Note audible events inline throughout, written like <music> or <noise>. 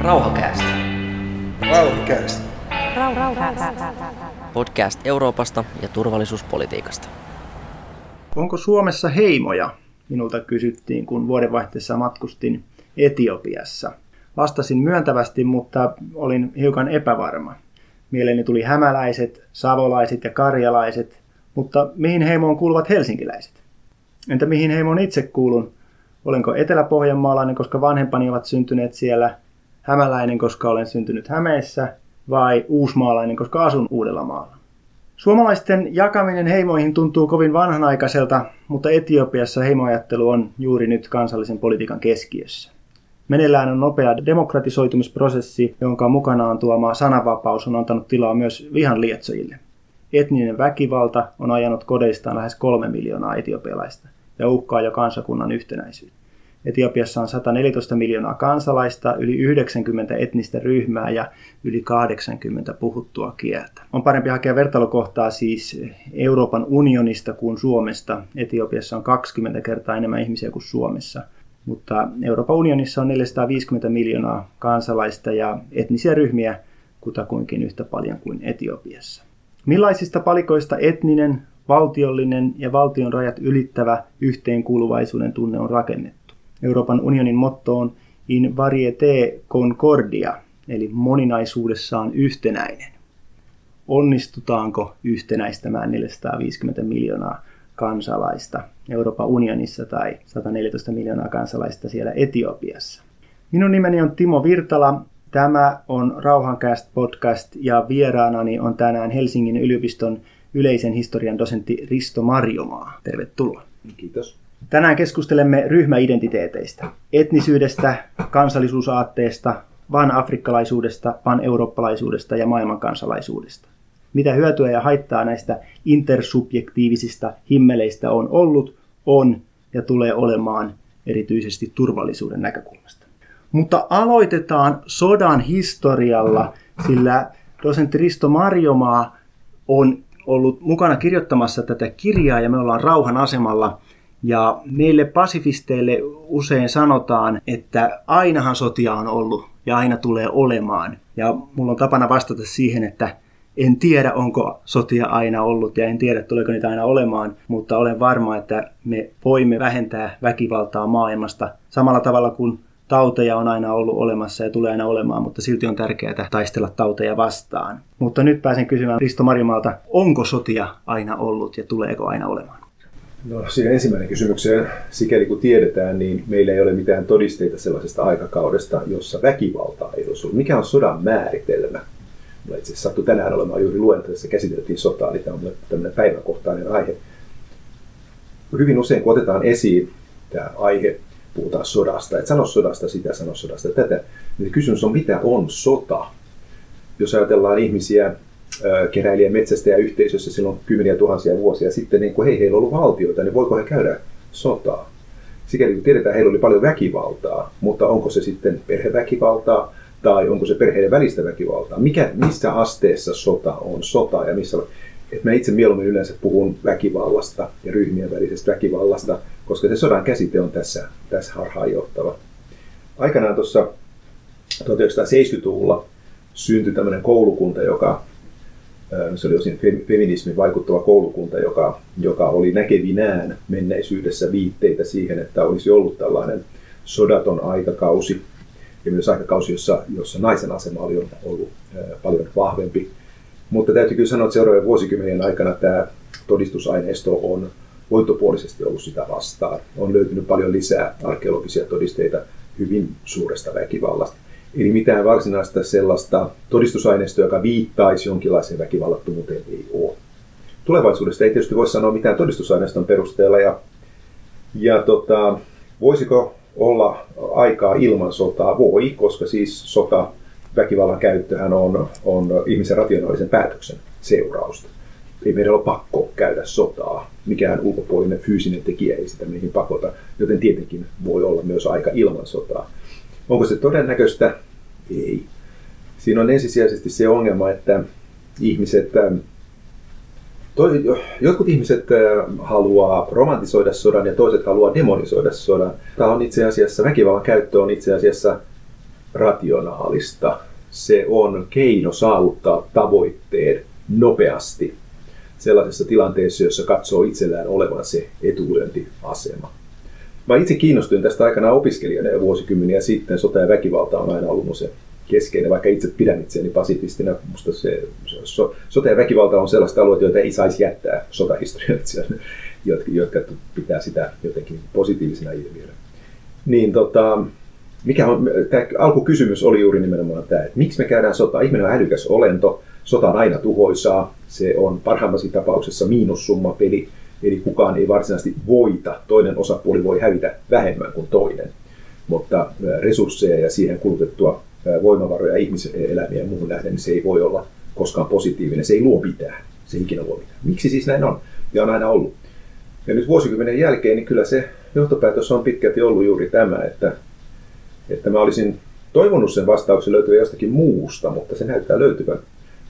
Rauhakäästä. Rauhakäästä. Podcast Euroopasta ja turvallisuuspolitiikasta. Onko Suomessa heimoja? Minulta kysyttiin, kun vuodenvaihteessa matkustin Etiopiassa. Vastasin myöntävästi, mutta olin hiukan epävarma. Mieleeni tuli hämäläiset, savolaiset ja karjalaiset, mutta mihin heimoon kuuluvat helsinkiläiset? Entä mihin heimoon itse kuulun? Olenko etelä-pohjanmaalainen, koska vanhempani ovat syntyneet siellä, hämäläinen, koska olen syntynyt Hämeessä, vai uusmaalainen, koska asun Uudellamaalla? Suomalaisten jakaminen heimoihin tuntuu kovin vanhanaikaiselta, mutta Etiopiassa heimoajattelu on juuri nyt kansallisen politiikan keskiössä. Meneillään on nopea demokratisoitumisprosessi, jonka mukanaan tuoma sananvapaus on antanut tilaa myös vihan lietsojille. Etninen väkivalta on ajanut kodeistaan lähes kolme miljoonaa etiopialaista ja uhkaa jo kansakunnan yhtenäisyyttä. Etiopiassa on 114 miljoonaa kansalaista, yli 90 etnistä ryhmää ja yli 80 puhuttua kieltä. On parempi hakea vertailukohtaa siis Euroopan unionista kuin Suomesta. Etiopiassa on 20 kertaa enemmän ihmisiä kuin Suomessa. Mutta Euroopan unionissa on 450 miljoonaa kansalaista ja etnisiä ryhmiä kutakuinkin yhtä paljon kuin Etiopiassa. Millaisista palikoista etninen, valtiollinen ja valtion rajat ylittävä yhteenkuuluvaisuuden tunne on rakennettu? Euroopan unionin motto on in variete concordia, eli moninaisuudessaan yhtenäinen. Onnistutaanko yhtenäistämään 450 miljoonaa kansalaista Euroopan unionissa tai 114 miljoonaa kansalaista siellä Etiopiassa? Minun nimeni on Timo Virtala. Tämä on Rauhancast podcast ja vieraanani on tänään Helsingin yliopiston yleisen historian dosentti Risto Marjomaa. Tervetuloa. Kiitos. Tänään keskustelemme ryhmäidentiteeteistä, etnisyydestä, kansallisuusaatteesta, van-afrikkalaisuudesta, van-eurooppalaisuudesta ja maailmankansalaisuudesta. Mitä hyötyä ja haittaa näistä intersubjektiivisista himmeleistä on ollut, on ja tulee olemaan erityisesti turvallisuuden näkökulmasta. Mutta aloitetaan sodan historialla, sillä dosentti Risto Marjomaa on ollut mukana kirjoittamassa tätä kirjaa ja me ollaan rauhan asemalla. Ja meille pasifisteille usein sanotaan, että ainahan sotia on ollut ja aina tulee olemaan. Ja mulla on tapana vastata siihen, että en tiedä, onko sotia aina ollut ja en tiedä, tuleeko niitä aina olemaan, mutta olen varma, että me voimme vähentää väkivaltaa maailmasta samalla tavalla kuin tauteja on aina ollut olemassa ja tulee aina olemaan, mutta silti on tärkeää taistella tauteja vastaan. Mutta nyt pääsen kysymään Risto Marjomalta, onko sotia aina ollut ja tuleeko aina olemaan? No siihen ensimmäinen kysymykseen, sikäli kun tiedetään, niin meillä ei ole mitään todisteita sellaisesta aikakaudesta, jossa väkivaltaa ei olisi ollut. Mikä on sodan määritelmä? Mulla itse asiassa sattui tänään olemaan juuri luento, jossa käsiteltiin sotaa, niin tämä on tämmöinen päiväkohtainen aihe. Hyvin usein, kun otetaan esiin tämä aihe, puhutaan sodasta, että sano sodasta sitä, sano sodasta tätä. Niin kysymys on, mitä on sota? Jos ajatellaan ihmisiä, keräilijä metsästäjä yhteisössä silloin kymmeniä tuhansia vuosia sitten, niin kun hei, heillä on ollut valtioita, niin voiko he käydä sotaa? Sikäli kun tiedetään, heillä oli paljon väkivaltaa, mutta onko se sitten perheväkivaltaa tai onko se perheiden välistä väkivaltaa? Mikä, missä asteessa sota on sota ja missä että mä itse mieluummin yleensä puhun väkivallasta ja ryhmien välisestä väkivallasta, koska se sodan käsite on tässä, tässä harhaanjohtava. Aikanaan tuossa 1970-luvulla syntyi tämmöinen koulukunta, joka se oli osin feminismin vaikuttava koulukunta, joka, joka oli näkevinään menneisyydessä viitteitä siihen, että olisi ollut tällainen sodaton aikakausi ja myös aikakausi, jossa, jossa naisen asema oli ollut paljon vahvempi mutta täytyy kyllä sanoa, että seuraavien vuosikymmenien aikana tämä todistusaineisto on voittopuolisesti ollut sitä vastaan. On löytynyt paljon lisää arkeologisia todisteita hyvin suuresta väkivallasta. Eli mitään varsinaista sellaista todistusaineistoa, joka viittaisi jonkinlaiseen väkivallattomuuteen, ei ole. Tulevaisuudesta ei tietysti voi sanoa mitään todistusaineiston perusteella. Ja, ja tota, voisiko olla aikaa ilman sotaa? Voi, koska siis sota väkivallan käyttöhän on, on ihmisen rationaalisen päätöksen seurausta. Ei meidän ole pakko käydä sotaa. Mikään ulkopuolinen fyysinen tekijä ei sitä meihin pakota, joten tietenkin voi olla myös aika ilman sotaa. Onko se todennäköistä? Ei. Siinä on ensisijaisesti se ongelma, että ihmiset ähm, Toi, jotkut ihmiset haluaa romantisoida sodan ja toiset haluaa demonisoida sodan. Tämä on itse asiassa, väkivallan käyttö on itse asiassa rationaalista. Se on keino saavuttaa tavoitteet nopeasti sellaisessa tilanteessa, jossa katsoo itsellään olevan se etulyöntiasema. Mä itse kiinnostuin tästä aikana opiskelijana jo vuosikymmeniä sitten. Sota ja väkivalta on aina ollut se keskeinen, vaikka itse pidän itseäni pasifistina. Musta se, so, sota ja väkivalta on sellaista alueita, joita ei saisi jättää sotahistorioitsijoille, <laughs> jotka, jotka pitää sitä jotenkin positiivisena ilmiönä. Niin tota, mikä on, tämä alkukysymys oli juuri nimenomaan tämä, että miksi me käydään sotaa. Ihminen on älykäs olento, sota on aina tuhoisaa, se on parhaimmassa tapauksessa miinussumma peli, eli kukaan ei varsinaisesti voita, toinen osapuoli voi hävitä vähemmän kuin toinen, mutta resursseja ja siihen kulutettua voimavaroja ihmiselämiä ja muuhun nähden, niin se ei voi olla koskaan positiivinen, se ei luo mitään, se ei ikinä luo mitään. Miksi siis näin on? Ja on aina ollut. Ja nyt vuosikymmenen jälkeen, niin kyllä se johtopäätös on pitkälti ollut juuri tämä, että, että mä olisin toivonut sen vastauksen löytyä jostakin muusta, mutta se näyttää löytyvän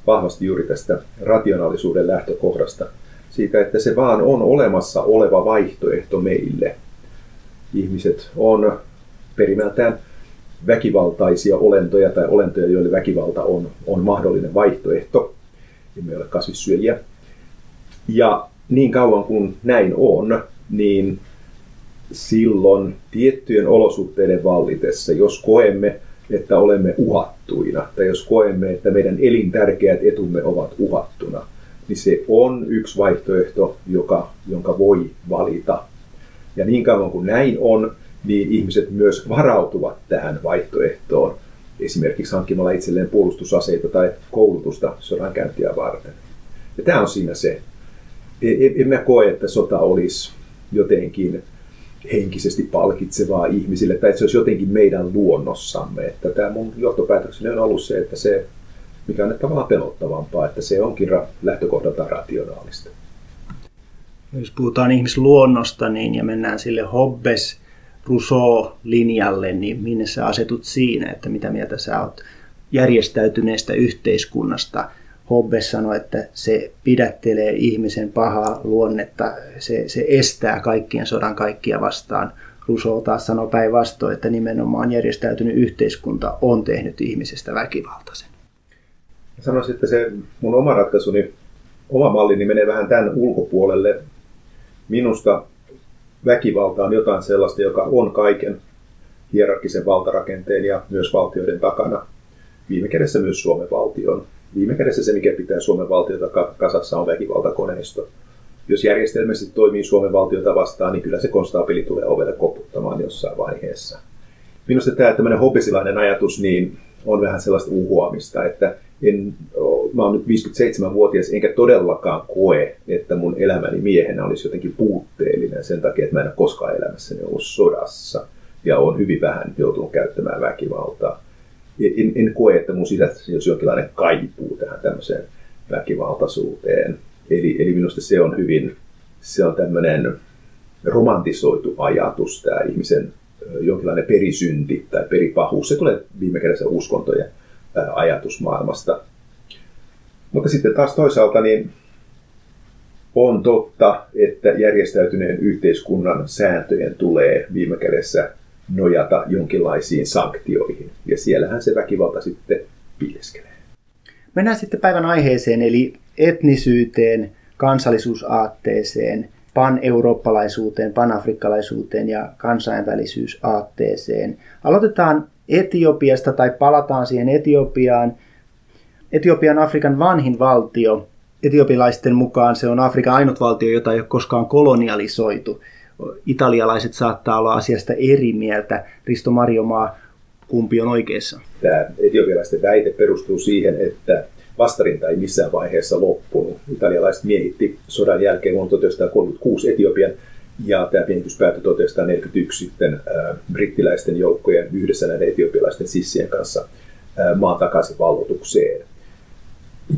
vahvasti juuri tästä rationaalisuuden lähtökohdasta. Siitä, että se vaan on olemassa oleva vaihtoehto meille. Ihmiset on perimältään väkivaltaisia olentoja tai olentoja, joille väkivalta on, on mahdollinen vaihtoehto. Emme ole kasvissyöjiä. Ja niin kauan kuin näin on, niin silloin tiettyjen olosuhteiden vallitessa, jos koemme, että olemme uhattuina, tai jos koemme, että meidän elintärkeät etumme ovat uhattuna, niin se on yksi vaihtoehto, joka, jonka voi valita. Ja niin kauan kuin näin on, niin ihmiset myös varautuvat tähän vaihtoehtoon, esimerkiksi hankkimalla itselleen puolustusaseita tai koulutusta sodankäyntiä varten. Ja tämä on siinä se. En mä koe, että sota olisi jotenkin henkisesti palkitsevaa ihmisille, tai että se olisi jotenkin meidän luonnossamme. Että tämä mun johtopäätökseni on ollut se, että se, mikä on tavallaan pelottavampaa, että se onkin lähtökohdalta rationaalista. Jos puhutaan ihmisluonnosta niin, ja mennään sille Hobbes Rousseau-linjalle, niin minne sä asetut siinä, että mitä mieltä sä oot järjestäytyneestä yhteiskunnasta? Hobbes sanoi, että se pidättelee ihmisen pahaa luonnetta, se, se estää kaikkien sodan kaikkia vastaan. Rousseau taas sanoi päinvastoin, että nimenomaan järjestäytynyt yhteiskunta on tehnyt ihmisestä väkivaltaisen. Sanoisin, että se mun oma ratkaisuni, oma mallini menee vähän tämän ulkopuolelle. Minusta väkivalta on jotain sellaista, joka on kaiken hierarkisen valtarakenteen ja myös valtioiden takana. Viime kädessä myös Suomen valtion. Viime kädessä se, mikä pitää Suomen valtiota kasassa, on väkivaltakoneisto. Jos järjestelmästi toimii Suomen valtiota vastaan, niin kyllä se konstaapeli tulee ovelle koputtamaan jossain vaiheessa. Minusta tämä tämmöinen hobbesilainen ajatus niin on vähän sellaista uhuamista, että en, mä oon nyt 57-vuotias, enkä todellakaan koe, että mun elämäni miehenä olisi jotenkin puutteellinen sen takia, että mä en ole koskaan elämässäni ollut sodassa ja on hyvin vähän joutunut käyttämään väkivaltaa. En, en koe, että mun sisässä olisi jonkinlainen kaipuu tähän tämmöiseen väkivaltaisuuteen. Eli, eli minusta se on hyvin, se on tämmöinen romantisoitu ajatus, tämä ihmisen jonkinlainen perisynti tai peripahuus. Se tulee viime kädessä uskontojen ajatusmaailmasta. Mutta sitten taas toisaalta niin on totta, että järjestäytyneen yhteiskunnan sääntöjen tulee viime kädessä nojata jonkinlaisiin sanktioihin. Ja siellähän se väkivalta sitten piileskelee. Mennään sitten päivän aiheeseen, eli etnisyyteen, kansallisuusaatteeseen, pan-eurooppalaisuuteen, panafrikkalaisuuteen ja kansainvälisyysaatteeseen. Aloitetaan Etiopiasta tai palataan siihen Etiopiaan. Etiopian Afrikan vanhin valtio. Etiopilaisten mukaan se on Afrikan ainut valtio, jota ei ole koskaan kolonialisoitu. Italialaiset saattaa olla asiasta eri mieltä. Risto Marjomaa, kumpi on oikeassa? Tämä etiopialaisten väite perustuu siihen, että vastarinta ei missään vaiheessa loppunut. Italialaiset miehitti sodan jälkeen vuonna 1936 Etiopian ja tämä miehitys päättyi 1941 sitten brittiläisten joukkojen yhdessä näiden etiopialaisten sissien kanssa maan takaisin vallotukseen.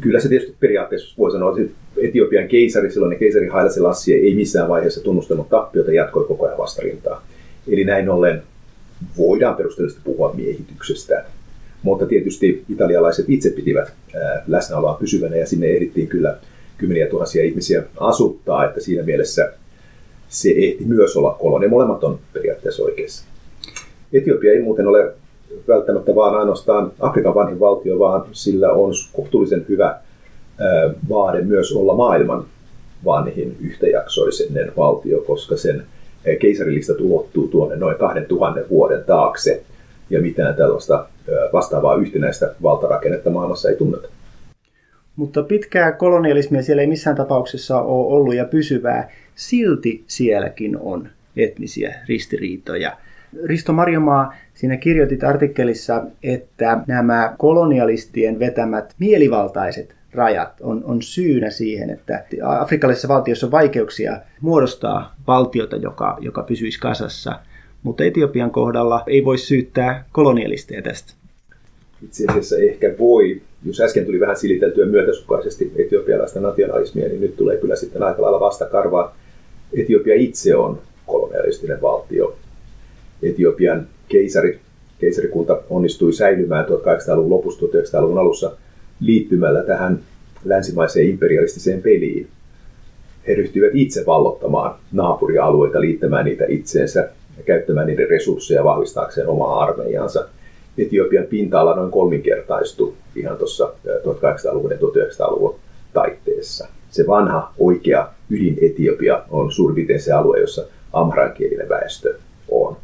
Kyllä se tietysti periaatteessa voi sanoa, että Etiopian keisari, silloin keisari Haile Selassie ei missään vaiheessa tunnustanut tappiota, jatkoi koko ajan vastarintaa. Eli näin ollen voidaan perusteellisesti puhua miehityksestä. Mutta tietysti italialaiset itse pitivät läsnäoloa pysyvänä ja sinne ehdittiin kyllä kymmeniä tuhansia ihmisiä asuttaa, että siinä mielessä se ehti myös olla kolonia. Molemmat on periaatteessa oikeassa. Etiopia ei muuten ole välttämättä vaan ainoastaan Afrikan vanhin valtio, vaan sillä on kohtuullisen hyvä vaade myös olla maailman vanhin yhtäjaksoisenen valtio, koska sen keisarillista ulottuu tuonne noin 2000 vuoden taakse ja mitään tällaista vastaavaa yhtenäistä valtarakennetta maailmassa ei tunneta. Mutta pitkää kolonialismia siellä ei missään tapauksessa ole ollut ja pysyvää. Silti sielläkin on etnisiä ristiriitoja. Risto Marjomaa, siinä kirjoitit artikkelissa, että nämä kolonialistien vetämät mielivaltaiset rajat on, on syynä siihen, että afrikkalaisissa valtioissa on vaikeuksia muodostaa valtiota, joka, joka pysyisi kasassa. Mutta Etiopian kohdalla ei voi syyttää kolonialisteja tästä. Itse asiassa ehkä voi. Jos äsken tuli vähän siliteltyä myötäsukaisesti etiopialaista nationalismia, niin nyt tulee kyllä sitten aika lailla vastakarvaa. Etiopia itse on kolonialistinen valtio. Etiopian keisari, keisarikunta onnistui säilymään 1800-luvun lopussa, 1900-luvun alussa liittymällä tähän länsimaiseen imperialistiseen peliin. He ryhtyivät itse vallottamaan naapurialueita, liittämään niitä itseensä ja käyttämään niiden resursseja vahvistaakseen omaa armeijansa. Etiopian pinta-ala noin kolminkertaistui ihan tuossa 1800-luvun ja 1900-luvun taitteessa. Se vanha oikea ydin Etiopia on suurin se alue, jossa amhrankielinen väestö on.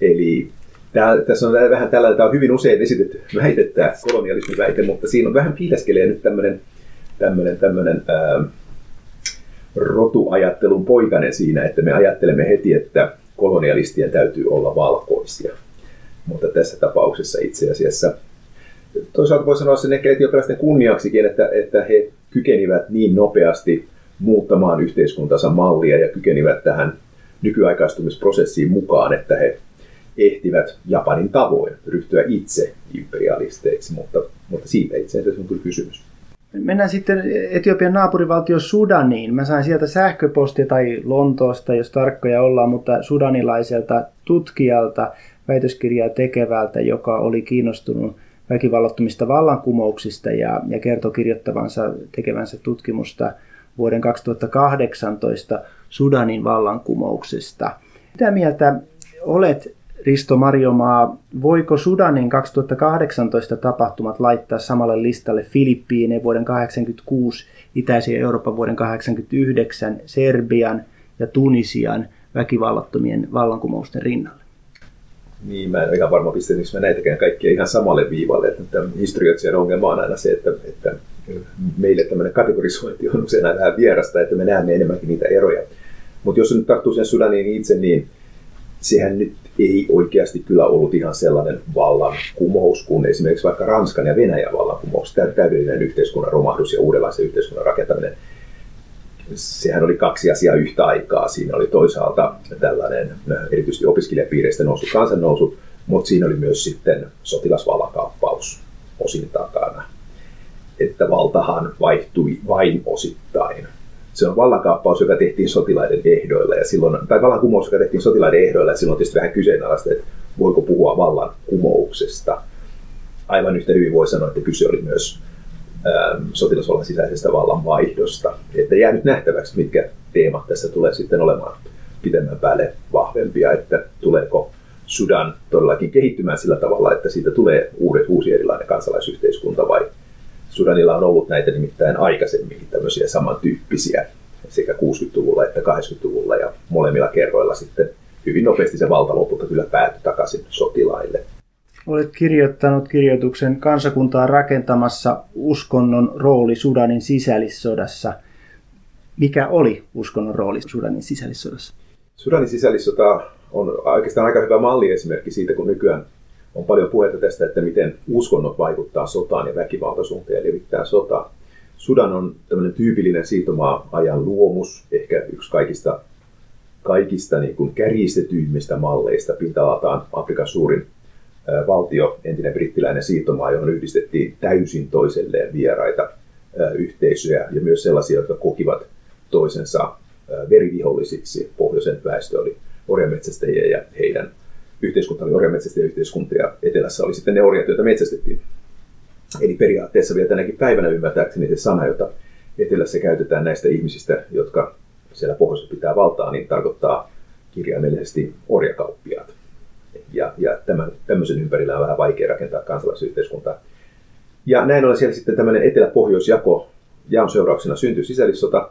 Eli Tää, tässä on vähän tällainen, tämä on hyvin usein esitetty väite, tämä kolonialismiväite, mutta siinä on vähän piileskelee nyt tämmöinen, tämmöinen, tämmöinen ää, rotuajattelun poikainen siinä, että me ajattelemme heti, että kolonialistien täytyy olla valkoisia. Mutta tässä tapauksessa itse asiassa toisaalta voi sanoa sen ehkä etiopialaisten kunniaksikin, että, että he kykenivät niin nopeasti muuttamaan yhteiskuntansa mallia ja kykenivät tähän nykyaikaistumisprosessiin mukaan, että he ehtivät Japanin tavoin ryhtyä itse imperialisteiksi, mutta, mutta siitä itse asiassa on kyllä kysymys. Mennään sitten Etiopian naapurivaltio Sudaniin. Mä sain sieltä sähköpostia tai Lontoosta, jos tarkkoja ollaan, mutta sudanilaiselta tutkijalta, väitöskirjaa tekevältä, joka oli kiinnostunut väkivallattomista vallankumouksista ja, ja kertoi kirjoittavansa, tekevänsä tutkimusta vuoden 2018 Sudanin vallankumouksesta. Mitä mieltä olet Risto Marjomaa, voiko Sudanin 2018 tapahtumat laittaa samalle listalle Filippiineen vuoden 1986, Itäisen Euroopan vuoden 1989, Serbian ja Tunisian väkivallattomien vallankumousten rinnalle? Niin, mä en ole ihan varma pistenikö mä näitäkään kaikkia ihan samalle viivalle. Että historioitsijan ongelma on aina se, että, että meille tämmöinen kategorisointi on usein aina vähän vierasta, että me näemme enemmänkin niitä eroja. Mutta jos nyt tarttuu sen Sudaniin itse, niin sehän nyt ei oikeasti kyllä ollut ihan sellainen vallankumous kuin esimerkiksi vaikka Ranskan ja Venäjän vallankumous, täydellinen yhteiskunnan romahdus ja uudenlaisen yhteiskunnan rakentaminen. Sehän oli kaksi asiaa yhtä aikaa. Siinä oli toisaalta tällainen erityisesti opiskelijapiireistä nousu kansannousu, mutta siinä oli myös sitten sotilasvallakaappaus osin takana. Että valtahan vaihtui vain osittain se on vallankaappaus, joka tehtiin sotilaiden ehdoilla, ja silloin, tai vallankumous, joka tehtiin sotilaiden ehdoilla, ja silloin tietysti vähän kyseenalaista, että voiko puhua vallankumouksesta. Aivan yhtä hyvin voi sanoa, että kyse oli myös ähm, sotilasvallan sisäisestä vallanvaihdosta. Että jää nyt nähtäväksi, mitkä teemat tässä tulee sitten olemaan pitemmän päälle vahvempia, että tuleeko Sudan todellakin kehittymään sillä tavalla, että siitä tulee uudet, uusi erilainen kansalaisyhteiskunta vai Sudanilla on ollut näitä nimittäin aikaisemminkin tämmöisiä samantyyppisiä sekä 60-luvulla että 80-luvulla ja molemmilla kerroilla sitten hyvin nopeasti se valta lopulta kyllä päätyi takaisin sotilaille. Olet kirjoittanut kirjoituksen kansakuntaa rakentamassa uskonnon rooli Sudanin sisällissodassa. Mikä oli uskonnon rooli Sudanin sisällissodassa? Sudanin sisällissota on oikeastaan aika hyvä malli esimerkki siitä, kun nykyään on paljon puhetta tästä, että miten uskonnot vaikuttaa sotaan ja väkivaltaisuuteen levittää sotaa. Sudan on tämmöinen tyypillinen siirtomaa-ajan luomus, ehkä yksi kaikista, kaikista niin kuin kärjistetyimmistä malleista. Pinta-alaltaan Afrikan suurin valtio, entinen brittiläinen siirtomaa, johon yhdistettiin täysin toiselleen vieraita yhteisöjä ja myös sellaisia, jotka kokivat toisensa verivihollisiksi. Pohjoisen väestö oli orjametsästäjiä ja heidän yhteiskunta oli orjametsästä ja etelässä oli sitten ne orjat, joita metsästettiin. Eli periaatteessa vielä tänäkin päivänä ymmärtääkseni se sana, jota etelässä käytetään näistä ihmisistä, jotka siellä pohjoisessa pitää valtaa, niin tarkoittaa kirjaimellisesti orjakauppiaat. Ja, ja tämän, tämmöisen ympärillä on vähän vaikea rakentaa kansalaisyhteiskuntaa. Ja näin ollen siellä sitten tämmöinen etelä-pohjoisjako jaon seurauksena syntyi sisällissota.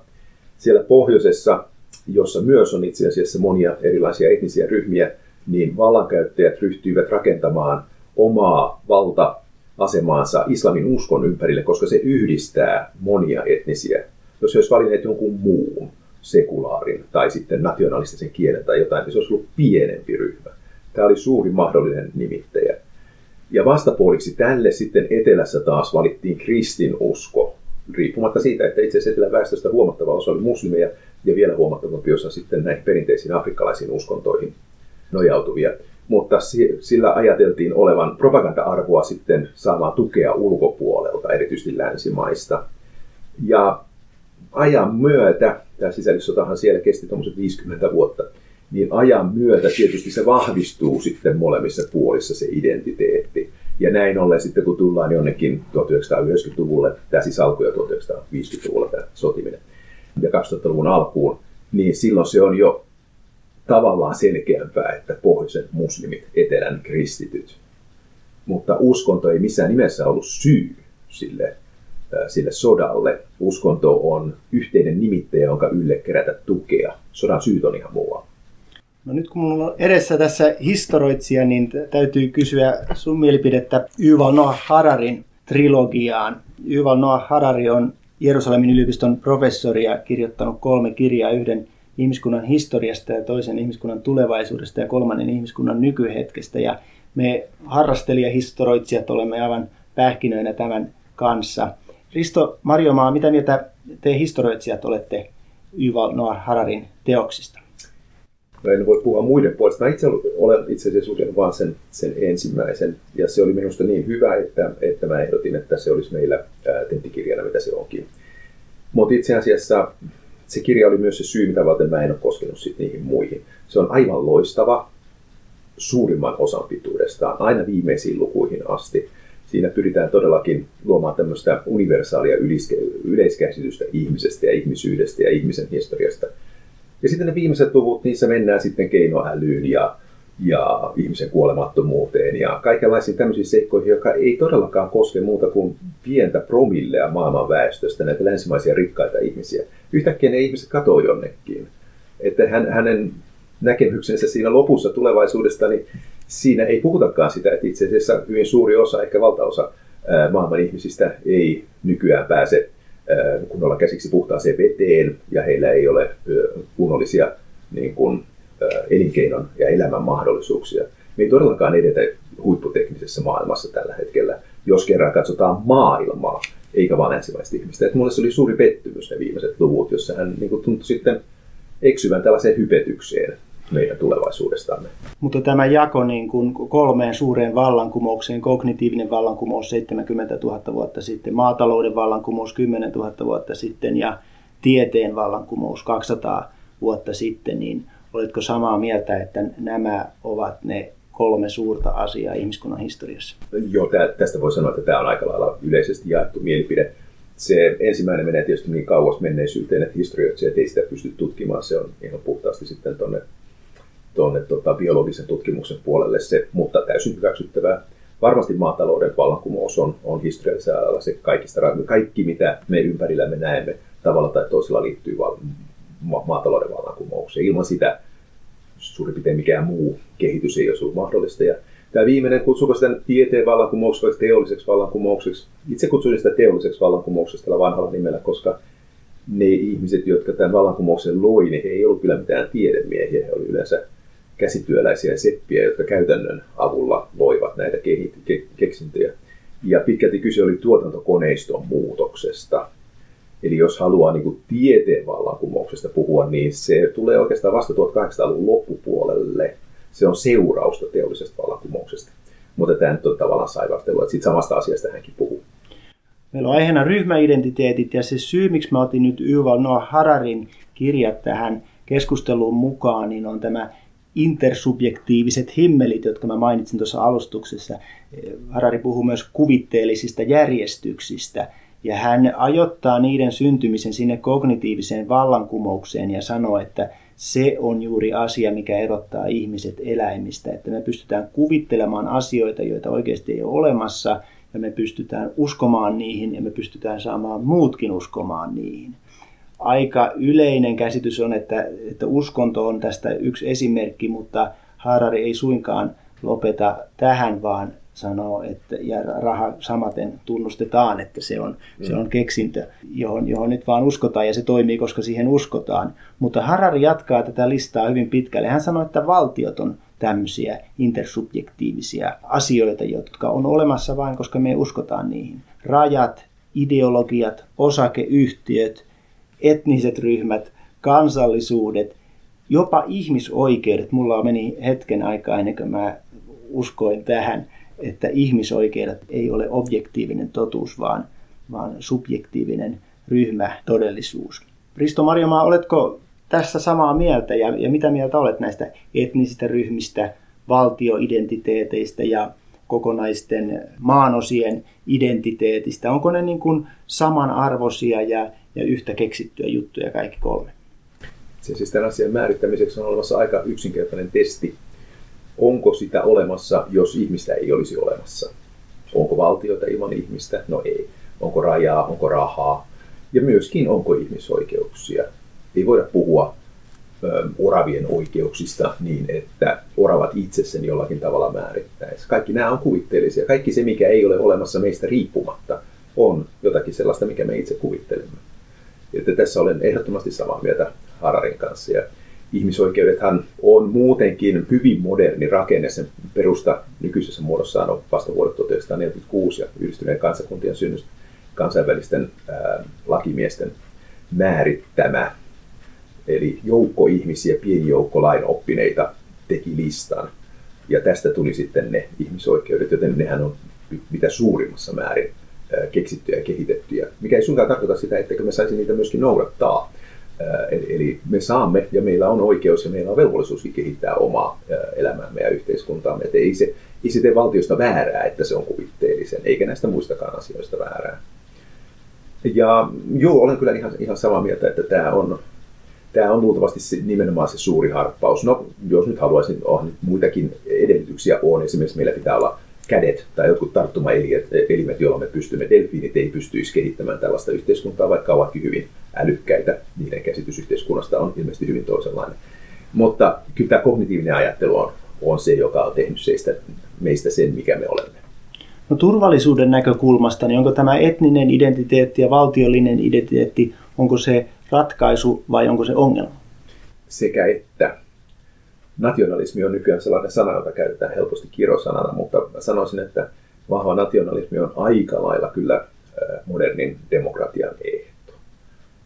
Siellä pohjoisessa, jossa myös on itse asiassa monia erilaisia etnisiä ryhmiä, niin vallankäyttäjät ryhtyivät rakentamaan omaa valta-asemaansa islamin uskon ympärille, koska se yhdistää monia etnisiä. Jos olisi valinneet jonkun muun, sekulaarin tai sitten nationalistisen kielen tai jotain, niin se olisi ollut pienempi ryhmä. Tämä oli suuri mahdollinen nimittäjä. Ja vastapuoliksi tälle sitten etelässä taas valittiin kristinusko, riippumatta siitä, että itse asiassa etelän väestöstä huomattava osa oli muslimeja ja vielä huomattavampi osa sitten näihin perinteisiin afrikkalaisiin uskontoihin nojautuvia. Mutta sillä ajateltiin olevan propaganda-arvoa sitten saamaan tukea ulkopuolelta, erityisesti länsimaista. Ja ajan myötä, tämä sisällissotahan siellä kesti 50 vuotta, niin ajan myötä tietysti se vahvistuu sitten molemmissa puolissa se identiteetti. Ja näin ollen sitten kun tullaan jonnekin 1990-luvulle, tämä siis alkoi jo 1950-luvulla tämä sotiminen, ja 2000-luvun alkuun, niin silloin se on jo tavallaan selkeämpää, että pohjoisen muslimit, etelän kristityt. Mutta uskonto ei missään nimessä ollut syy sille, sille sodalle. Uskonto on yhteinen nimittäjä, jonka ylle kerätä tukea. Sodan syyt on ihan muualla. No nyt kun minulla on edessä tässä historioitsija, niin täytyy kysyä sun mielipidettä Yuval Noah Hararin trilogiaan. Yuval Noah Harari on Jerusalemin yliopiston professori ja kirjoittanut kolme kirjaa, yhden ihmiskunnan historiasta ja toisen ihmiskunnan tulevaisuudesta ja kolmannen ihmiskunnan nykyhetkestä. Ja me harrastelijahistoroitsijat olemme aivan pähkinöinä tämän kanssa. Risto Marjomaa, mitä mieltä te historioitsijat olette Yuval Noah Hararin teoksista? Mä en voi puhua muiden puolesta. Mä itse olen itse asiassa lukenut vain sen, sen ensimmäisen, ja se oli minusta niin hyvä, että, että mä ehdotin, että se olisi meillä tenttikirjana, mitä se onkin. Mutta itse asiassa se kirja oli myös se syy, mitä varten mä en ole koskenut sit niihin muihin. Se on aivan loistava suurimman osan pituudestaan, aina viimeisiin lukuihin asti. Siinä pyritään todellakin luomaan tämmöistä universaalia yleiskäsitystä ihmisestä ja ihmisyydestä ja ihmisen historiasta – ja sitten ne viimeiset luvut, niissä mennään sitten keinoälyyn ja, ja ihmisen kuolemattomuuteen ja kaikenlaisiin tämmöisiin seikkoihin, joka ei todellakaan koske muuta kuin pientä promillea maailman väestöstä, näitä länsimaisia rikkaita ihmisiä. Yhtäkkiä ne ihmiset katoaa jonnekin. Että hän, hänen näkemyksensä siinä lopussa tulevaisuudesta, niin siinä ei puhutakaan sitä, että itse asiassa hyvin suuri osa, ehkä valtaosa maailman ihmisistä ei nykyään pääse kunnolla käsiksi puhtaaseen veteen ja heillä ei ole kunnollisia niin kuin, elinkeinon ja elämän mahdollisuuksia. Me ei todellakaan edetä huipputeknisessä maailmassa tällä hetkellä, jos kerran katsotaan maailmaa, eikä vain länsimaista ihmistä. Et mulle se oli suuri pettymys ne viimeiset luvut, jossa hän niin kuin, tuntui sitten eksyvän tällaiseen hypetykseen meidän tulevaisuudestamme. Mutta tämä jako niin kuin kolmeen suureen vallankumoukseen, kognitiivinen vallankumous 70 000 vuotta sitten, maatalouden vallankumous 10 000 vuotta sitten ja tieteen vallankumous 200 vuotta sitten, niin oletko samaa mieltä, että nämä ovat ne kolme suurta asiaa ihmiskunnan historiassa? Joo, tästä voi sanoa, että tämä on aika lailla yleisesti jaettu mielipide. Se ensimmäinen menee tietysti niin kauas menneisyyteen, että historioitsijat ei sitä pysty tutkimaan. Se on ihan puhtaasti sitten tuonne tuonne tota, biologisen tutkimuksen puolelle se, mutta täysin hyväksyttävää. Varmasti maatalouden vallankumous on, on historiallisella alalla se kaikista, kaikki mitä me ympärillämme näemme tavalla tai toisella liittyy ma, maatalouden vallankumoukseen. Ilman sitä suurin piirtein mikään muu kehitys ei olisi ollut mahdollista. Ja tämä viimeinen, kutsuko sitä tieteen vallankumoukseksi vai teolliseksi vallankumoukseksi? Itse kutsuin sitä teolliseksi vallankumoukseksi tällä vanhalla nimellä, koska ne ihmiset, jotka tämän vallankumouksen loi, niin he ei ollut kyllä mitään tiedemiehiä. He olivat yleensä käsityöläisiä seppiä, jotka käytännön avulla loivat näitä keksintöjä. Ja pitkälti kyse oli tuotantokoneiston muutoksesta. Eli jos haluaa niin kuin tieteen vallankumouksesta puhua, niin se tulee oikeastaan vasta 1800-luvun loppupuolelle. Se on seurausta teollisesta vallankumouksesta. Mutta tämä nyt on tavallaan saivastelua, että siitä samasta asiasta hänkin puhuu. Meillä on aiheena ryhmäidentiteetit ja se syy, miksi mä otin nyt Yuval Noah Hararin kirjat tähän keskusteluun mukaan, niin on tämä intersubjektiiviset himmelit, jotka mä mainitsin tuossa alustuksessa. Harari puhuu myös kuvitteellisista järjestyksistä. Ja hän ajoittaa niiden syntymisen sinne kognitiiviseen vallankumoukseen ja sanoo, että se on juuri asia, mikä erottaa ihmiset eläimistä, että me pystytään kuvittelemaan asioita, joita oikeasti ei ole olemassa, ja me pystytään uskomaan niihin, ja me pystytään saamaan muutkin uskomaan niihin. Aika yleinen käsitys on, että, että uskonto on tästä yksi esimerkki, mutta Harari ei suinkaan lopeta tähän, vaan sanoo, että ja raha samaten tunnustetaan, että se on, mm. se on keksintö, johon, johon nyt vaan uskotaan ja se toimii, koska siihen uskotaan. Mutta Harari jatkaa tätä listaa hyvin pitkälle. Hän sanoo, että valtiot on tämmöisiä intersubjektiivisia asioita, jotka on olemassa vain, koska me uskotaan niihin. Rajat, ideologiat, osakeyhtiöt, etniset ryhmät, kansallisuudet, jopa ihmisoikeudet. Mulla meni hetken aikaa ennen kuin mä uskoin tähän – että ihmisoikeudet ei ole objektiivinen totuus, vaan, vaan subjektiivinen ryhmä todellisuus. Risto Marjomaa, oletko tässä samaa mieltä ja, ja mitä mieltä olet näistä etnisistä ryhmistä, valtioidentiteeteistä ja kokonaisten maanosien identiteetistä? Onko ne niin kuin samanarvoisia ja, ja yhtä keksittyjä juttuja kaikki kolme? Se siis tämän asian määrittämiseksi on olemassa aika yksinkertainen testi, Onko sitä olemassa, jos ihmistä ei olisi olemassa? Onko valtioita ilman ihmistä? No ei. Onko rajaa? Onko rahaa? Ja myöskin onko ihmisoikeuksia? Ei voida puhua ö, oravien oikeuksista niin, että oravat itse sen jollakin tavalla määrittäisi. Kaikki nämä on kuvitteellisia. Kaikki se, mikä ei ole olemassa meistä riippumatta, on jotakin sellaista, mikä me itse kuvittelemme. Että tässä olen ehdottomasti samaa mieltä Hararin kanssa. Ja ihmisoikeudethan on muutenkin hyvin moderni rakenne. Sen perusta nykyisessä muodossaan on vasta vuodet 1946 ja yhdistyneen kansakuntien synnystä kansainvälisten ää, lakimiesten määrittämä. Eli joukko ihmisiä, pieni joukko lainoppineita teki listan. Ja tästä tuli sitten ne ihmisoikeudet, joten nehän on mitä suurimmassa määrin keksittyjä ja kehitettyjä. Mikä ei suinkaan tarkoita sitä, että me saisi niitä myöskin noudattaa Eli me saamme ja meillä on oikeus ja meillä on velvollisuuskin kehittää omaa elämäämme ja yhteiskuntaamme. Että ei, se, ei se tee valtiosta väärää, että se on kuvitteellisen, eikä näistä muistakaan asioista väärää. Ja joo, olen kyllä ihan, ihan samaa mieltä, että tämä on, tämä on luultavasti se, nimenomaan se suuri harppaus. No, jos nyt haluaisin, nyt muitakin edellytyksiä on. Esimerkiksi meillä pitää olla kädet tai jotkut tarttumaelimet, joilla me pystymme. Delfiinit ei pystyisi kehittämään tällaista yhteiskuntaa, vaikka ovatkin hyvin älykkäitä. Niiden käsitys yhteiskunnasta on ilmeisesti hyvin toisenlainen. Mutta kyllä tämä kognitiivinen ajattelu on, on se, joka on tehnyt seistä, meistä sen, mikä me olemme. No turvallisuuden näkökulmasta, niin onko tämä etninen identiteetti ja valtiollinen identiteetti, onko se ratkaisu vai onko se ongelma? Sekä että nationalismi on nykyään sellainen sana, jota käytetään helposti kirosanana, mutta sanoisin, että vahva nationalismi on aika lailla kyllä modernin demokratian ehto.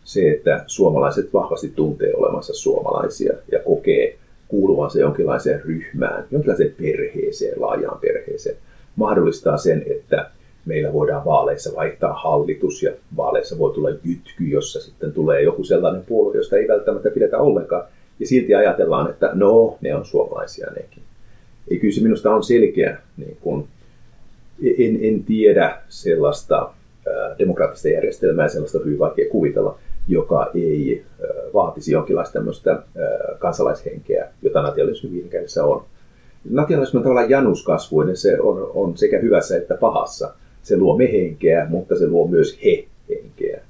Se, että suomalaiset vahvasti tuntee olemansa suomalaisia ja kokee kuuluvansa jonkinlaiseen ryhmään, jonkinlaiseen perheeseen, laajaan perheeseen, mahdollistaa sen, että meillä voidaan vaaleissa vaihtaa hallitus ja vaaleissa voi tulla jytky, jossa sitten tulee joku sellainen puolue, josta ei välttämättä pidetä ollenkaan ja silti ajatellaan, että no, ne on suomalaisia nekin. Ei kyllä se minusta on selkeä, niin kun, en, en tiedä sellaista ää, demokraattista järjestelmää, sellaista hyvin vaikea kuvitella, joka ei ää, vaatisi jonkinlaista tämmöistä ää, kansalaishenkeä, jota nationalismi viime kädessä on. Nationalismi on tavallaan januskasvuinen, se on, on sekä hyvässä että pahassa. Se luo me-henkeä, mutta se luo myös he-henkeä.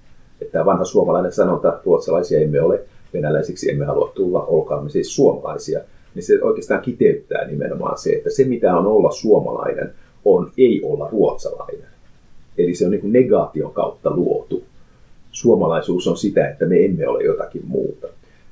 Että vanha suomalainen sanonta, ruotsalaisia emme ole, venäläisiksi emme halua tulla, olkaamme siis suomalaisia, niin se oikeastaan kiteyttää nimenomaan se, että se mitä on olla suomalainen, on ei olla ruotsalainen. Eli se on niin negaation kautta luotu. Suomalaisuus on sitä, että me emme ole jotakin muuta.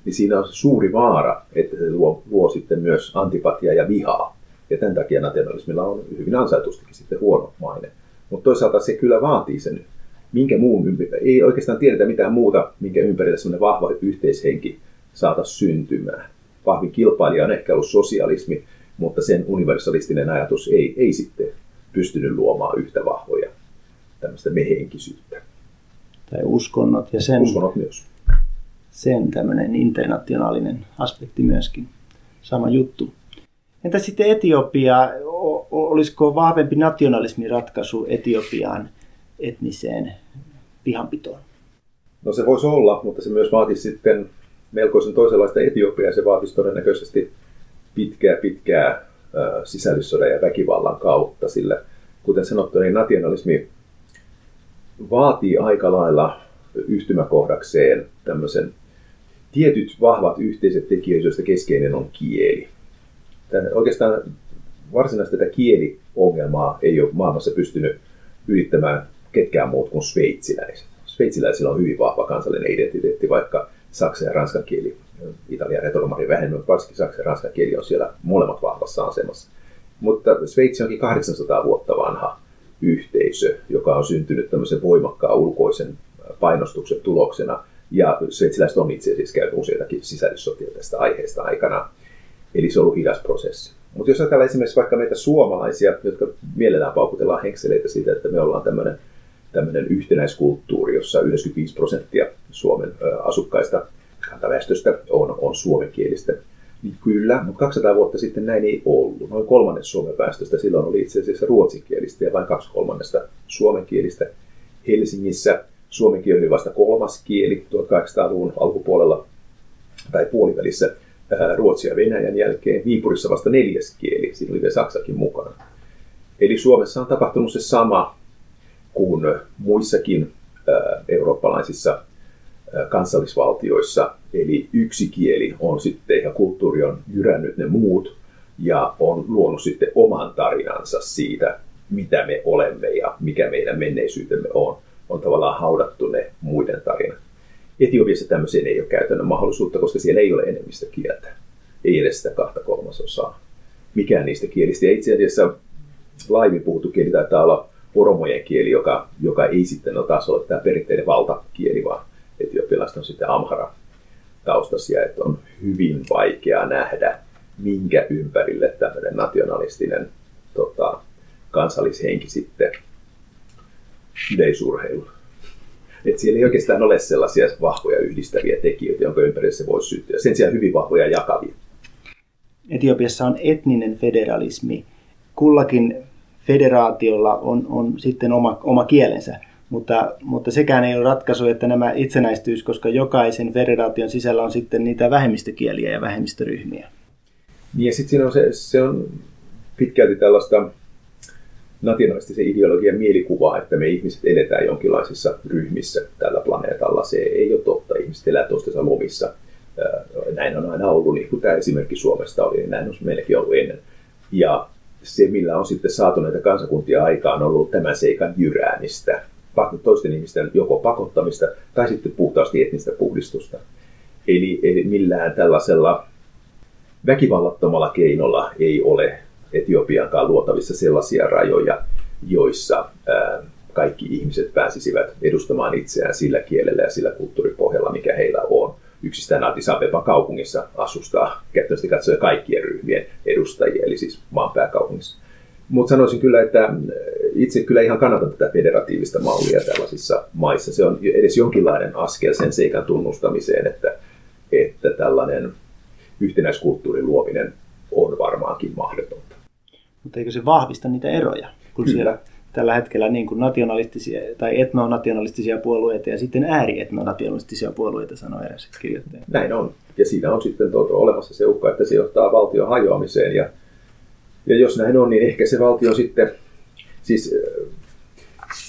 Niin siinä on suuri vaara, että se luo, luo sitten myös antipatia ja vihaa. Ja tämän takia nationalismilla on hyvin ansaitustikin sitten huono maine. Mutta toisaalta se kyllä vaatii sen minkä muun, ei oikeastaan tiedetä mitään muuta, minkä ympärillä semmoinen vahva yhteishenki saata syntymään. Vahvin kilpailija on ehkä ollut sosialismi, mutta sen universalistinen ajatus ei, ei sitten pystynyt luomaan yhtä vahvoja tämmöistä mehenkisyyttä. Tai uskonnot ja sen, uskonnot myös. sen tämmöinen internationaalinen aspekti myöskin. Sama juttu. Entä sitten Etiopia? Olisiko vahvempi nationalismi ratkaisu Etiopiaan etniseen vihanpitoon? No se voisi olla, mutta se myös vaatisi sitten melkoisen toisenlaista Etiopiaa. Se vaatisi todennäköisesti pitkää, pitkää sisällissodan ja väkivallan kautta, sillä kuten sanottu, niin nationalismi vaatii aika lailla yhtymäkohdakseen tämmöisen tietyt vahvat yhteiset tekijät, joista keskeinen on kieli. Tämän, oikeastaan varsinaisesti tätä kieliongelmaa ei ole maailmassa pystynyt ylittämään ketkään muut kuin sveitsiläiset. Sveitsiläisillä on hyvin vahva kansallinen identiteetti, vaikka saksan ja ranskan kieli, italian retoromari vähemmän, mutta varsinkin saksan ja ranskan kieli on siellä molemmat vahvassa asemassa. Mutta Sveitsi onkin 800 vuotta vanha yhteisö, joka on syntynyt tämmöisen voimakkaan ulkoisen painostuksen tuloksena. Ja sveitsiläiset on itse asiassa käynyt useitakin sisällissotia tästä aiheesta aikana. Eli se on ollut hidas prosessi. Mutta jos ajatellaan esimerkiksi vaikka meitä suomalaisia, jotka mielellään paukutellaan henkseleitä siitä, että me ollaan tämmöinen tämmöinen yhtenäiskulttuuri, jossa 95 prosenttia Suomen asukkaista kantaväestöstä on, on suomenkielistä. Niin kyllä, mutta 200 vuotta sitten näin ei ollut. Noin kolmannes Suomen väestöstä silloin oli itse asiassa ruotsinkielistä ja vain kaksi kolmannesta suomenkielistä. Helsingissä suomen kieli oli vasta kolmas kieli 1800-luvun alkupuolella tai puolivälissä Ruotsia ja Venäjän jälkeen. Viipurissa vasta neljäs kieli, siinä oli vielä Saksakin mukana. Eli Suomessa on tapahtunut se sama kuin muissakin eurooppalaisissa kansallisvaltioissa. Eli yksi kieli on sitten ja kulttuuri on jyrännyt ne muut ja on luonut sitten oman tarinansa siitä, mitä me olemme ja mikä meidän menneisyytemme on. On tavallaan haudattu ne muiden tarinat. Etiopiassa tämmöiseen ei ole käytännön mahdollisuutta, koska siellä ei ole enemmistä kieltä. Ei edes sitä kahta kolmasosaa. Mikään niistä kielistä. Ja itse asiassa laivin puhuttu kieli taitaa olla poromojen kieli, joka, joka ei sitten ole taas ole tämä perinteinen valtakieli, vaan etiopialaiset on sitten amhara taustasia, että on hyvin vaikea nähdä, minkä ympärille tämmöinen nationalistinen tota, kansallishenki sitten yleisurheilu. Et siellä ei oikeastaan ole sellaisia vahvoja yhdistäviä tekijöitä, jonka ympärille se voisi syttyä. Sen sijaan hyvin vahvoja jakavia. Etiopiassa on etninen federalismi. Kullakin federaatiolla on, on sitten oma, oma kielensä. Mutta, mutta sekään ei ole ratkaisu, että nämä itsenäistyys, koska jokaisen federaation sisällä on sitten niitä vähemmistökieliä ja vähemmistöryhmiä. Niin ja sitten siinä on se, se on pitkälti tällaista nationalistisen ideologian mielikuvaa, että me ihmiset eletään jonkinlaisissa ryhmissä tällä planeetalla. Se ei ole totta. Ihmiset elää toistensa lomissa. Näin on aina ollut, niin kuin tämä esimerkki Suomesta oli, niin näin on meilläkin ollut ennen. Ja se, millä on sitten saatu näitä kansakuntia aikaan, on ollut tämän seikan jyräämistä, toisten ihmisten joko pakottamista tai sitten puhtaasti etnistä puhdistusta. Eli, eli millään tällaisella väkivallattomalla keinolla ei ole Etiopiankaan luotavissa sellaisia rajoja, joissa ää, kaikki ihmiset pääsisivät edustamaan itseään sillä kielellä ja sillä kulttuuripohjalla, mikä heillä on. Yksistään Addis Abeban kaupungissa asustaa käytännössä katsoen kaikkien ryhmien edustajia, eli siis maan pääkaupungissa. Mutta sanoisin kyllä, että itse kyllä ihan kannatan tätä federatiivista mallia tällaisissa maissa. Se on edes jonkinlainen askel sen seikan tunnustamiseen, että, että tällainen yhtenäiskulttuurin luominen on varmaankin mahdotonta. Mutta eikö se vahvista niitä eroja? Kun Kyllä. siellä tällä hetkellä niin kuin nationalistisia tai etnonationalistisia puolueita ja sitten äärietnonationalistisia puolueita, sanoo eräs kirjoittaja. Näin on. Ja siinä on sitten tuota, olemassa se uhka, että se johtaa valtion hajoamiseen. Ja, ja jos näin on, niin ehkä se valtio sitten, siis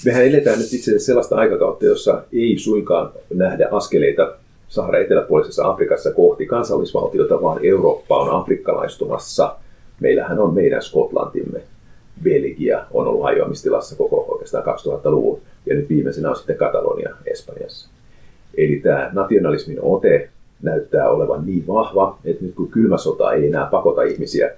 mehän eletään nyt itse asiassa sellaista aikakautta, jossa ei suinkaan nähdä askeleita Sahara eteläpuolisessa Afrikassa kohti kansallisvaltiota, vaan Eurooppa on afrikkalaistumassa. Meillähän on meidän Skotlantimme, Belgia on ollut hajoamistilassa koko oikeastaan 2000-luvun, ja nyt viimeisenä on sitten Katalonia Espanjassa. Eli tämä nationalismin ote näyttää olevan niin vahva, että nyt kun kylmä sota ei enää pakota ihmisiä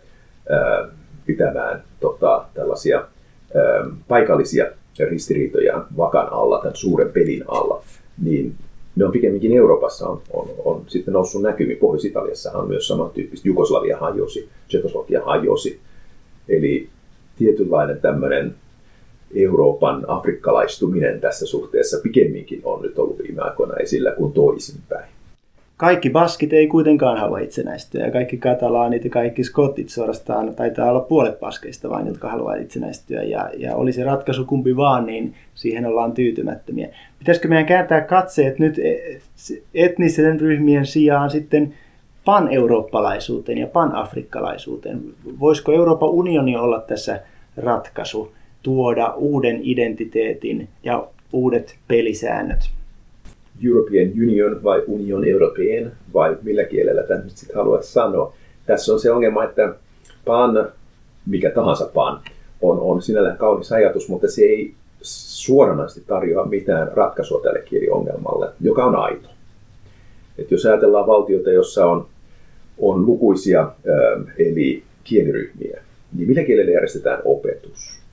ää, pitämään tota, tällaisia ää, paikallisia ristiriitoja vakan alla, tämän suuren pelin alla, niin ne on pikemminkin Euroopassa on, on, on sitten noussut näkyviin. Pohjois-Italiassa on myös samantyyppistä. Jugoslavia hajosi, Tsekoslovakia hajosi. Eli tietynlainen tämmöinen Euroopan afrikkalaistuminen tässä suhteessa pikemminkin on nyt ollut viime aikoina esillä kuin toisinpäin. kaikki baskit ei kuitenkaan halua itsenäistyä ja kaikki katalaanit ja kaikki skotit suorastaan taitaa olla puolet baskeista vain, jotka haluaa itsenäistyä ja, ja oli se ratkaisu kumpi vaan, niin siihen ollaan tyytymättömiä. Pitäisikö meidän kääntää katseet nyt e, etnisen ryhmien sijaan sitten pan-eurooppalaisuuteen ja pan-afrikkalaisuuteen? Voisiko Euroopan unioni olla tässä ratkaisu tuoda uuden identiteetin ja uudet pelisäännöt? European Union vai Union Europeen vai millä kielellä tämä nyt sitten haluaisi sanoa. Tässä on se ongelma, että pan, mikä tahansa pan, on, on sinällään kaunis ajatus, mutta se ei suoranaisesti tarjoa mitään ratkaisua tälle kieliongelmalle, joka on aito. Et jos ajatellaan valtiota, jossa on, on lukuisia eli kieliryhmiä, niin millä kielellä järjestetään opetus?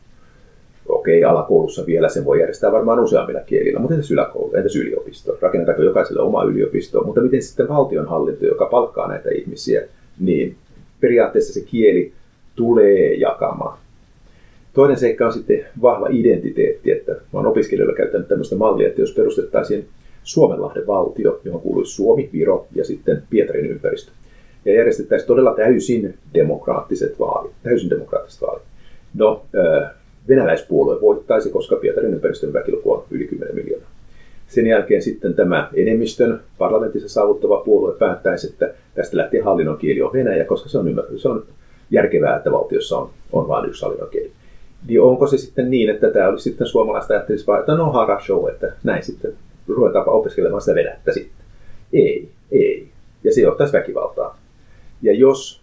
okei, alakoulussa vielä sen voi järjestää varmaan useammilla kielillä, mutta entäs yläkoulu, entäs yliopisto? Rakennetaanko jokaiselle oma yliopisto? Mutta miten sitten valtionhallinto, joka palkkaa näitä ihmisiä, niin periaatteessa se kieli tulee jakamaan. Toinen seikka on sitten vahva identiteetti, että mä olen opiskelijoilla käyttänyt tämmöistä mallia, että jos perustettaisiin Suomenlahden valtio, johon kuuluisi Suomi, Viro ja sitten Pietarin ympäristö, ja järjestettäisiin todella täysin demokraattiset vaalit, täysin demokraattiset vaalit. No, venäläispuolue voittaisi, koska Pietarin ympäristön väkiluku on yli 10 miljoonaa. Sen jälkeen sitten tämä enemmistön parlamentissa saavuttava puolue päättäisi, että tästä lähtien hallinnon kieli on Venäjä, koska se on, se on järkevää, että valtiossa on, on vain yksi hallinnon kieli. Niin onko se sitten niin, että tämä olisi sitten suomalaista ajattelisi vaan, että no hara show, että näin sitten ruvetaanpa opiskelemaan sitä venäjää sitten. Ei, ei. Ja se johtaisi väkivaltaa. Ja jos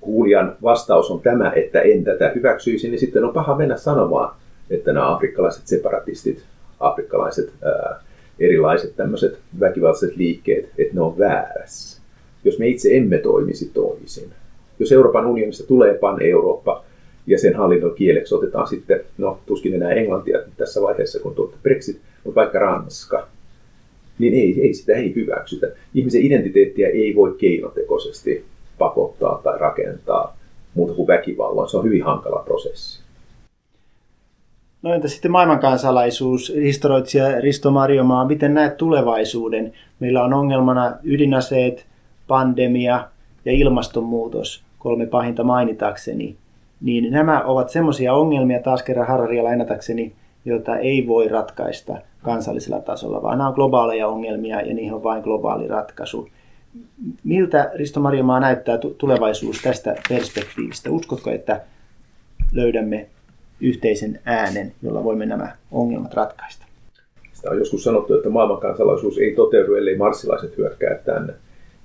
kuulijan vastaus on tämä, että en tätä hyväksyisi, niin sitten on paha mennä sanomaan, että nämä afrikkalaiset separatistit, afrikkalaiset ää, erilaiset tämmöiset väkivaltaiset liikkeet, että ne on väärässä. Jos me itse emme toimisi toisin. Jos Euroopan unionista tulee pan-Eurooppa ja sen hallinnon kieleksi otetaan sitten, no tuskin enää englantia tässä vaiheessa, kun tuotte Brexit, mutta vaikka Ranska, niin ei, ei sitä ei hyväksytä. Ihmisen identiteettiä ei voi keinotekoisesti pakottaa tai rakentaa muuta kuin väkivallan. Se on hyvin hankala prosessi. No entä sitten maailmankansalaisuus, historioitsija Risto Marjomaa, miten näet tulevaisuuden? Meillä on ongelmana ydinaseet, pandemia ja ilmastonmuutos, kolme pahinta mainitakseni. Niin nämä ovat semmoisia ongelmia, taas kerran Hararia lainatakseni, joita ei voi ratkaista kansallisella tasolla, vaan nämä on globaaleja ongelmia ja niihin on vain globaali ratkaisu. Miltä Risto Marjomaa näyttää tulevaisuus tästä perspektiivistä? Uskotko, että löydämme yhteisen äänen, jolla voimme nämä ongelmat ratkaista? Sitä on joskus sanottu, että maailmankansalaisuus ei toteudu, ellei marssilaiset hyökkää tänne.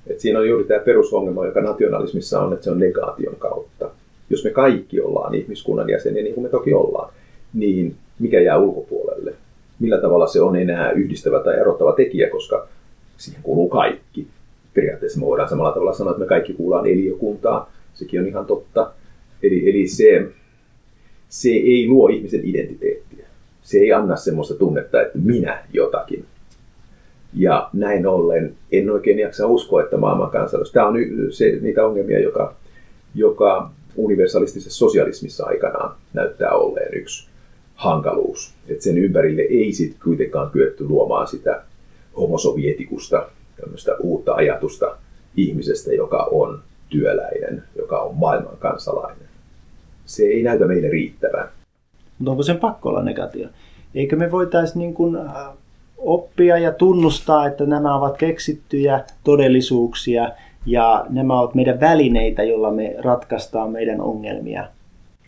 Et siinä on juuri tämä perusongelma, joka nationalismissa on, että se on negaation kautta. Jos me kaikki ollaan ihmiskunnan jäseniä, niin kuin me toki ollaan, niin mikä jää ulkopuolelle? Millä tavalla se on enää yhdistävä tai erottava tekijä, koska siihen kuuluu kaikki periaatteessa me voidaan samalla tavalla sanoa, että me kaikki kuullaan eliökuntaan. Sekin on ihan totta. Eli, eli se, se ei luo ihmisen identiteettiä. Se ei anna semmoista tunnetta, että minä jotakin. Ja näin ollen en oikein jaksa uskoa, että maailman kansallisuus. Tämä on se, niitä ongelmia, joka, joka universalistisessa sosialismissa aikanaan näyttää olleen yksi hankaluus. Että sen ympärille ei sitten kuitenkaan kyetty luomaan sitä homosovietikusta tämmöistä uutta ajatusta ihmisestä, joka on työläinen, joka on maailman kansalainen. Se ei näytä meille riittävän. Mutta onko sen pakko olla negatio? Eikö me voitaisiin niin kuin äh, oppia ja tunnustaa, että nämä ovat keksittyjä todellisuuksia ja nämä ovat meidän välineitä, joilla me ratkaistaan meidän ongelmia?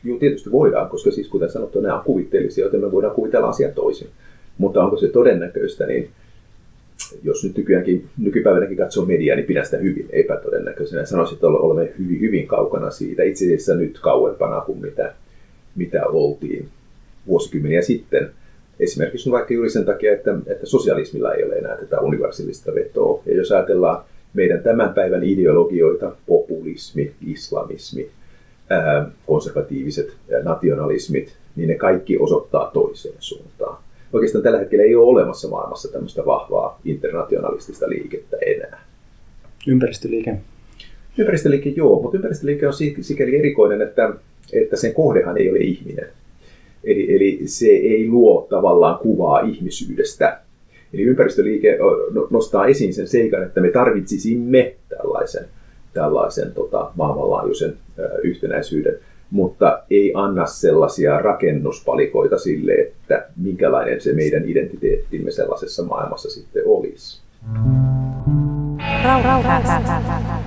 Joo, tietysti voidaan, koska siis kuten sanottu, nämä on kuvitteellisia, joten me voidaan kuvitella asiat toisin. Mutta onko se todennäköistä, niin jos nyt nykyäänkin, nykypäivänäkin katsoo mediaa, niin pidän sitä hyvin epätodennäköisenä. Sanoisin, että olemme hyvin, hyvin kaukana siitä, itse asiassa nyt kauempana kuin mitä, mitä oltiin vuosikymmeniä sitten. Esimerkiksi vaikka juuri sen takia, että, että sosialismilla ei ole enää tätä universaalista vetoa. Ja jos ajatellaan meidän tämän päivän ideologioita, populismi, islamismi, konservatiiviset nationalismit, niin ne kaikki osoittaa toiseen suuntaan oikeastaan tällä hetkellä ei ole olemassa maailmassa tämmöistä vahvaa internationalistista liikettä enää. Ympäristöliike? Ympäristöliike joo, mutta ympäristöliike on sikäli erikoinen, että, että sen kohdehan ei ole ihminen. Eli, eli se ei luo tavallaan kuvaa ihmisyydestä. Eli ympäristöliike no, nostaa esiin sen seikan, että me tarvitsisimme tällaisen, tällaisen tota, maailmanlaajuisen yhtenäisyyden, mutta ei anna sellaisia rakennuspalikoita sille, että minkälainen se meidän identiteettimme sellaisessa maailmassa sitten olisi. Rau, rau, rau, rau, rau.